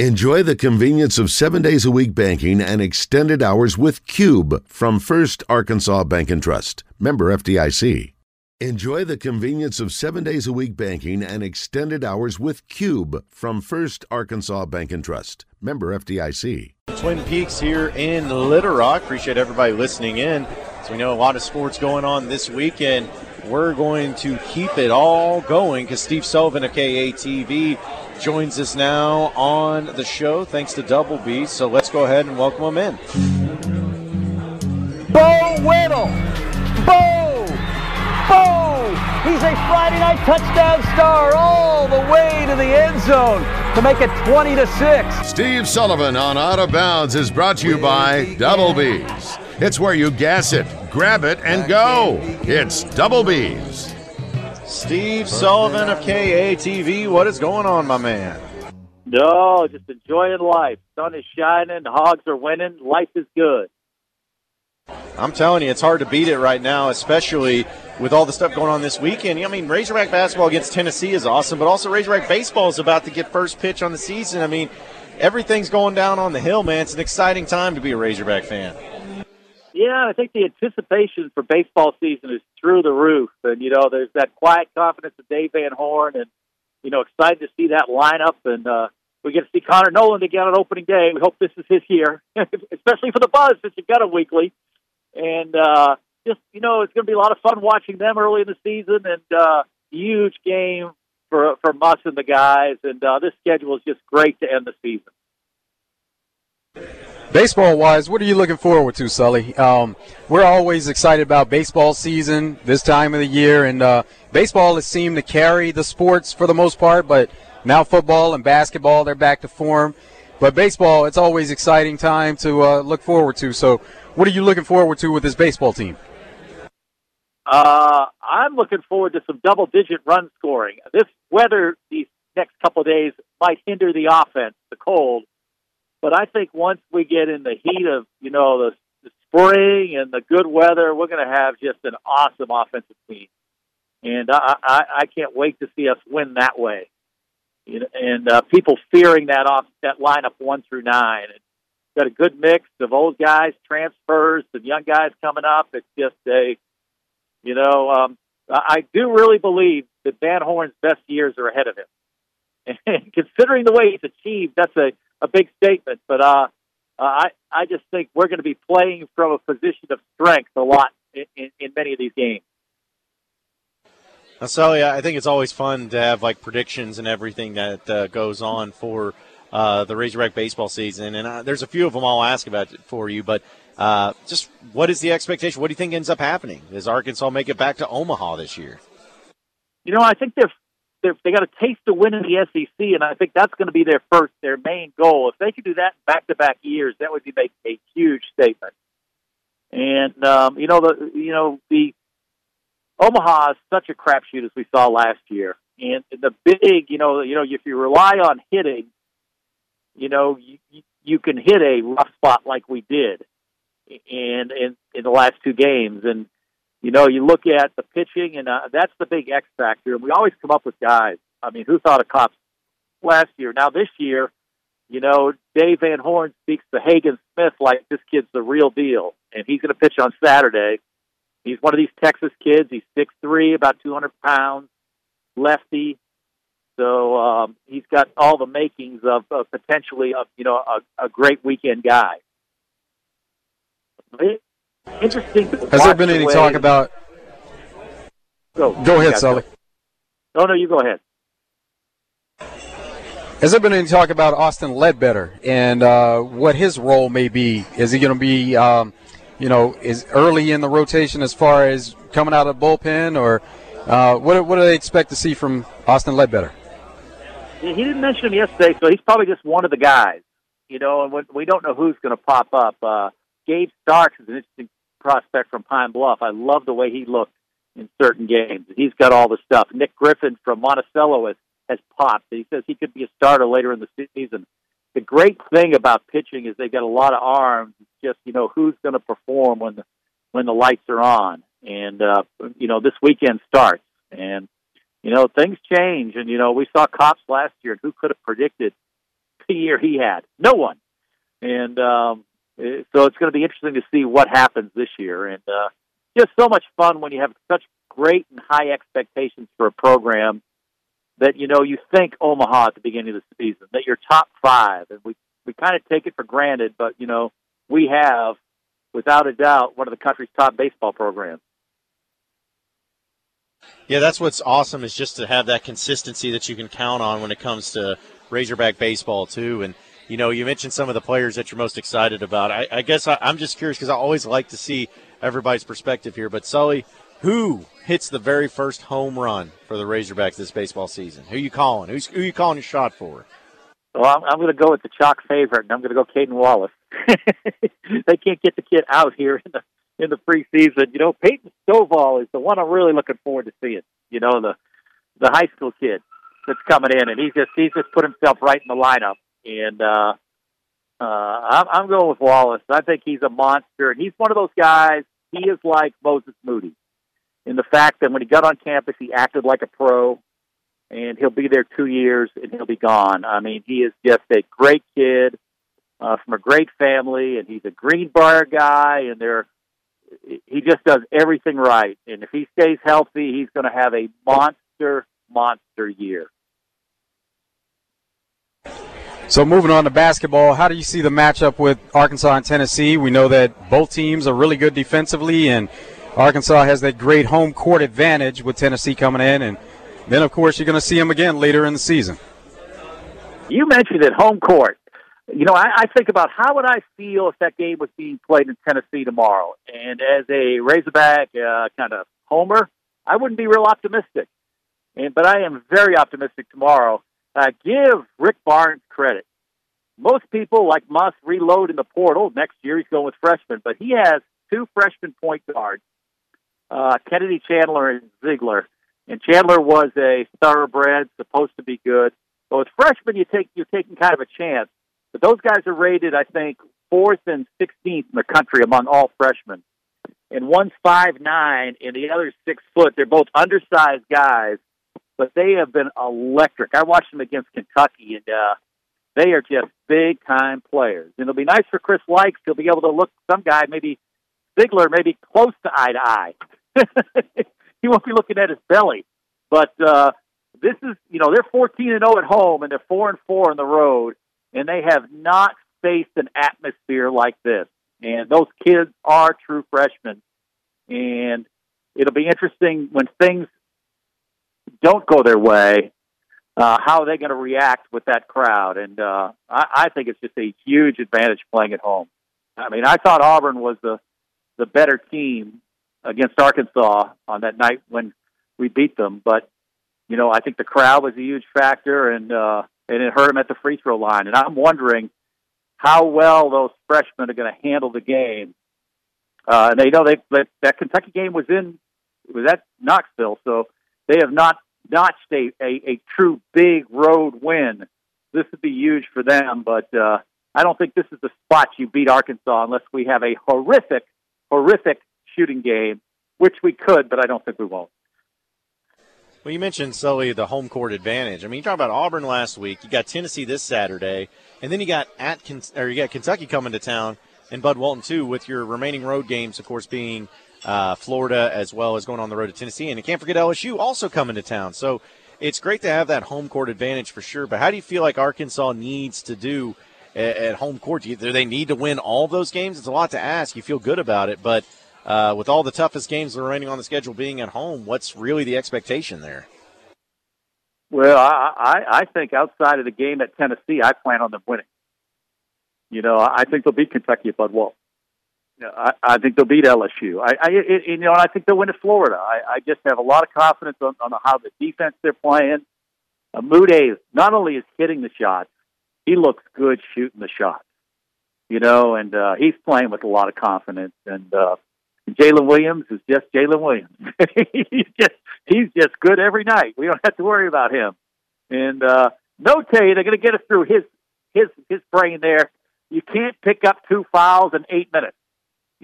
Enjoy the convenience of seven days a week banking and extended hours with Cube from First Arkansas Bank and Trust. Member FDIC. Enjoy the convenience of seven days a week banking and extended hours with Cube from First Arkansas Bank and Trust. Member FDIC. Twin Peaks here in Little Rock. Appreciate everybody listening in. So we know a lot of sports going on this weekend. We're going to keep it all going because Steve Sullivan of KATV joins us now on the show thanks to Double B. So let's go ahead and welcome him in. Bo Whittle! Bo! Bo! He's a Friday night touchdown star all the way to the end zone to make it 20 to 6. Steve Sullivan on Out of Bounds is brought to you by Double B's. It's where you gas it, grab it, and go. It's Double B's. Steve Sullivan of KATV. What is going on, my man? No, just enjoying life. Sun is shining, hogs are winning, life is good. I'm telling you, it's hard to beat it right now, especially with all the stuff going on this weekend. I mean, Razorback basketball against Tennessee is awesome, but also Razorback baseball is about to get first pitch on the season. I mean, everything's going down on the hill, man. It's an exciting time to be a Razorback fan. Yeah, I think the anticipation for baseball season is through the roof, and you know, there's that quiet confidence of Dave Van Horn, and you know, excited to see that lineup, and uh, we get to see Connor Noland again on opening day. We hope this is his year, especially for the Buzz since you've got a weekly, and uh, just you know, it's going to be a lot of fun watching them early in the season, and uh, huge game for for us and the guys, and uh, this schedule is just great to end the season. Baseball wise, what are you looking forward to, Sully? Um, we're always excited about baseball season this time of the year, and uh, baseball has seemed to carry the sports for the most part, but now football and basketball, they're back to form. But baseball, it's always exciting time to uh, look forward to. So, what are you looking forward to with this baseball team? Uh, I'm looking forward to some double digit run scoring. This weather these next couple days might hinder the offense, the cold. But I think once we get in the heat of you know the, the spring and the good weather, we're going to have just an awesome offensive team, and I, I, I can't wait to see us win that way. You know, and uh, people fearing that off that lineup one through nine. And got a good mix of old guys, transfers, and young guys coming up. It's just a, you know, um, I do really believe that Van Horn's best years are ahead of him. And considering the way he's achieved, that's a a big statement, but uh, uh, I I just think we're going to be playing from a position of strength a lot in, in, in many of these games. So yeah, I think it's always fun to have like predictions and everything that uh, goes on for uh, the Razorback baseball season, and uh, there's a few of them I'll ask about for you. But uh, just what is the expectation? What do you think ends up happening? Does Arkansas make it back to Omaha this year? You know, I think they're they got a taste of winning the SEC, and I think that's going to be their first, their main goal. If they could do that back to back years, that would be make a huge statement. And um, you know the you know the Omaha is such a crapshoot as we saw last year, and the big you know you know if you rely on hitting, you know you, you can hit a rough spot like we did, and in in the last two games, and you know, you look at the pitching, and uh, that's the big X factor. And we always come up with guys. I mean, who thought of Kopps last year? Now this year, you know, Dave Van Horn speaks to Hagen Smith like this kid's the real deal, and he's going to pitch on Saturday. He's one of these Texas kids. He's six three, about two hundred pounds, lefty. So um, he's got all the makings of uh, potentially, a, you know, a, a great weekend guy. Interesting. Has there been any talk about? Go, go ahead, Sully. No, no, you go ahead. Has there been any talk about Austin Ledbetter and uh, what his role may be? Is he going to be, um, you know, is early in the rotation as far as coming out of the bullpen, or uh, what, what do they expect to see from Austin Ledbetter? He didn't mention him yesterday, so he's probably just one of the guys. You know, and we don't know who's going to pop up. Uh, Gabe Starks is an interesting prospect from Pine Bluff. I love the way he looked in certain games. He's got all the stuff. Nick Griffin from Monticello has, has popped. He says he could be a starter later in the season. The great thing about pitching is they got a lot of arms. It's just you know who's going to perform when the when the lights are on, and uh, you know this weekend starts, and you know things change. And you know we saw Kopps last year, and who could have predicted the year he had. No one. And um, so it's going to be interesting to see what happens this year. And uh, just so much fun when you have such great and high expectations for a program that you know you think Omaha at the beginning of the season that you're top five, and we we kind of take it for granted, but you know we have without a doubt one of the country's top baseball programs. Yeah, that's what's awesome is just to have that consistency that you can count on when it comes to Razorback baseball too. And you know, you mentioned some of the players that you're most excited about. I, I guess I, I'm just curious because I always like to see everybody's perspective here. But Sully, who hits the very first home run for the Razorbacks this baseball season? Who you calling? Who's who you calling your shot for? Well, I'm, I'm going to go with the chalk favorite, and I'm going to go Cayden Wallace. they can't get the kid out here in the in the preseason. You know, Peyton Stovall is the one I'm really looking forward to seeing. You know, the the high school kid that's coming in, and he's just he's just put himself right in the lineup. And uh, uh, I'm, I'm going with Wallace. I think he's a monster, and he's one of those guys. He is like Moses Moody in the fact that when he got on campus, he acted like a pro, and he'll be there two years and he'll be gone. I mean, he is just a great kid uh, from a great family, and he's a Green Greenbrier guy, and they're he just does everything right. And if he stays healthy, he's going to have a monster, monster year. So moving on to basketball, how do you see the matchup with Arkansas and Tennessee? We know that both teams are really good defensively, and Arkansas has that great home court advantage with Tennessee coming in, and then of course you're going to see them again later in the season. You mentioned it, home court. You know, I, I think about how would I feel if that game was being played in Tennessee tomorrow, and as a Razorback uh, kind of homer, I wouldn't be real optimistic. And but I am very optimistic tomorrow. Uh, give Rick Barnes credit. Most people, like Muss, reload in the portal. Next year he's going with freshmen, but he has two freshman point guards uh, Kennedy Chandler and Zeigler. And Chandler was a thoroughbred, supposed to be good. But with freshmen, you take you're taking kind of a chance. But those guys are rated, I think, fourth and sixteenth in the country among all freshmen. And one's five nine, and the other's six foot. They're both undersized guys, but they have been electric. I watched them against Kentucky, and uh, they are just big time players. And it'll be nice for Chris Lykes. He'll be able to look some guy maybe Zeigler maybe close to eye to eye. he won't be looking at his belly. But uh, this is, you know, they're 14 and 0 at home, and they're 4 and 4 on the road, and they have not faced an atmosphere like this. And those kids are true freshmen, and it'll be interesting when things don't go their way. Uh, how are they going to react with that crowd? And uh, I, I think it's just a huge advantage playing at home. I mean, I thought Auburn was the the better team against Arkansas on that night when we beat them. But you know, I think the crowd was a huge factor, and uh, and it hurt them at the free throw line. And I'm wondering how well those freshmen are going to handle the game. Uh, and they know they that, that Kentucky game was in was at Knoxville, so they have not notched a, a, true big road win. This would be huge for them, but uh, I don't think this is the spot you beat Arkansas unless we have a horrific horrific shooting game, which we could, but I don't think we won't. Well, you mentioned Sully the home court advantage. I mean, you talk about Auburn last week. You got Tennessee this Saturday, and then you got at or you got Kentucky coming to town and Bud Walton too. With your remaining road games, of course, being uh, Florida as well as going on the road to Tennessee, and you can't forget LSU also coming to town. So it's great to have that home court advantage for sure. But how do you feel like Arkansas needs to do at, at home court? Do, do, they need to win all those games? It's a lot to ask. You feel good about it, but uh, with all the toughest games remaining on the schedule being at home, what's really the expectation there? Well, I, I, I think outside of the game at Tennessee, I plan on them winning. You know, I think they'll beat Kentucky at Bud Walton. I, I think they'll beat LSU. I, I you know, I think they'll win at Florida. I, I just have a lot of confidence on, on how the defense they're playing. Uh, Mude not only is hitting the shots, he looks good shooting the shots. You know, and uh, he's playing with a lot of confidence. And uh, Jaylin Williams is just Jaylin Williams. he's just he's just good every night. We don't have to worry about him. And uh, Notae, they're going to get us through his his his brain there. You can't pick up two fouls in eight minutes,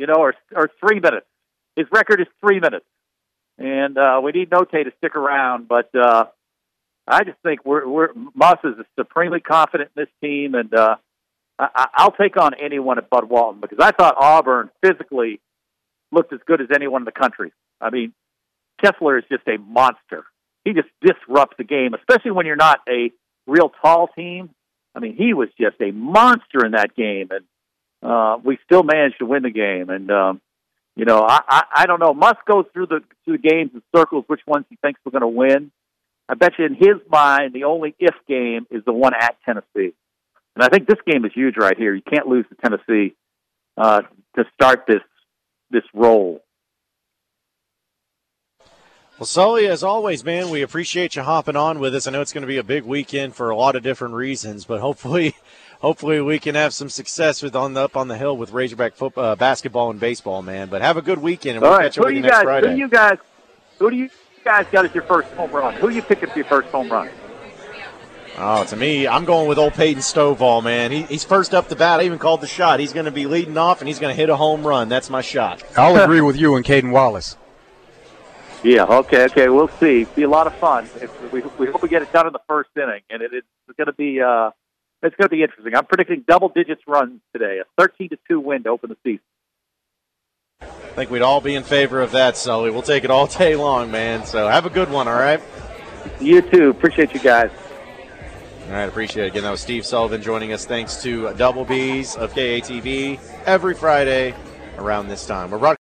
you know, or or three minutes. His record is three minutes, and uh, we need Notae to stick around. But uh, I just think we're we're Muss is supremely confident in this team, and uh, I, I'll take on anyone at Bud Walton because I thought Auburn physically looked as good as anyone in the country. I mean, Kessler is just a monster. He just disrupts the game, especially when you're not a real tall team. I mean, he was just a monster in that game, and uh, we still managed to win the game. And um, you know, I, I I don't know. Muss goes through the through the games and circles which ones he thinks we're going to win. I bet you in his mind, the only if game is the one at Tennessee. And I think this game is huge right here. You can't lose to Tennessee uh, to start this this role. Well, Sully, as always, man, we appreciate you hopping on with us. I know it's going to be a big weekend for a lot of different reasons, but hopefully, hopefully we can have some success with on the up on the hill with Razorback football, uh, basketball, and baseball, man. But have a good weekend, and we'll All right, catch up who with do you you next guys? Friday. Who do you guys? Who do you guys got as your first home run? Who you picking for your first home run? Oh, to me, I'm going with old Peyton Stovall, man. He, he's first up the bat. I even called the shot. He's going to be leading off, and he's going to hit a home run. That's my shot. I'll agree with you and Cayden Wallace. Yeah. Okay. Okay. We'll see. Be a lot of fun. If we we hope we get it done in the first inning, and it, it's going to be uh, it's going to be interesting. I'm predicting double digits runs today, a 13 to two win to open the season. I think we'd all be in favor of that, Sully. We'll take it all day long, man. So have a good one, all right? You too. Appreciate you guys. All right, appreciate it. Again, that was Steve Sullivan joining us. Thanks to Double B's of KATV every Friday around this time. We're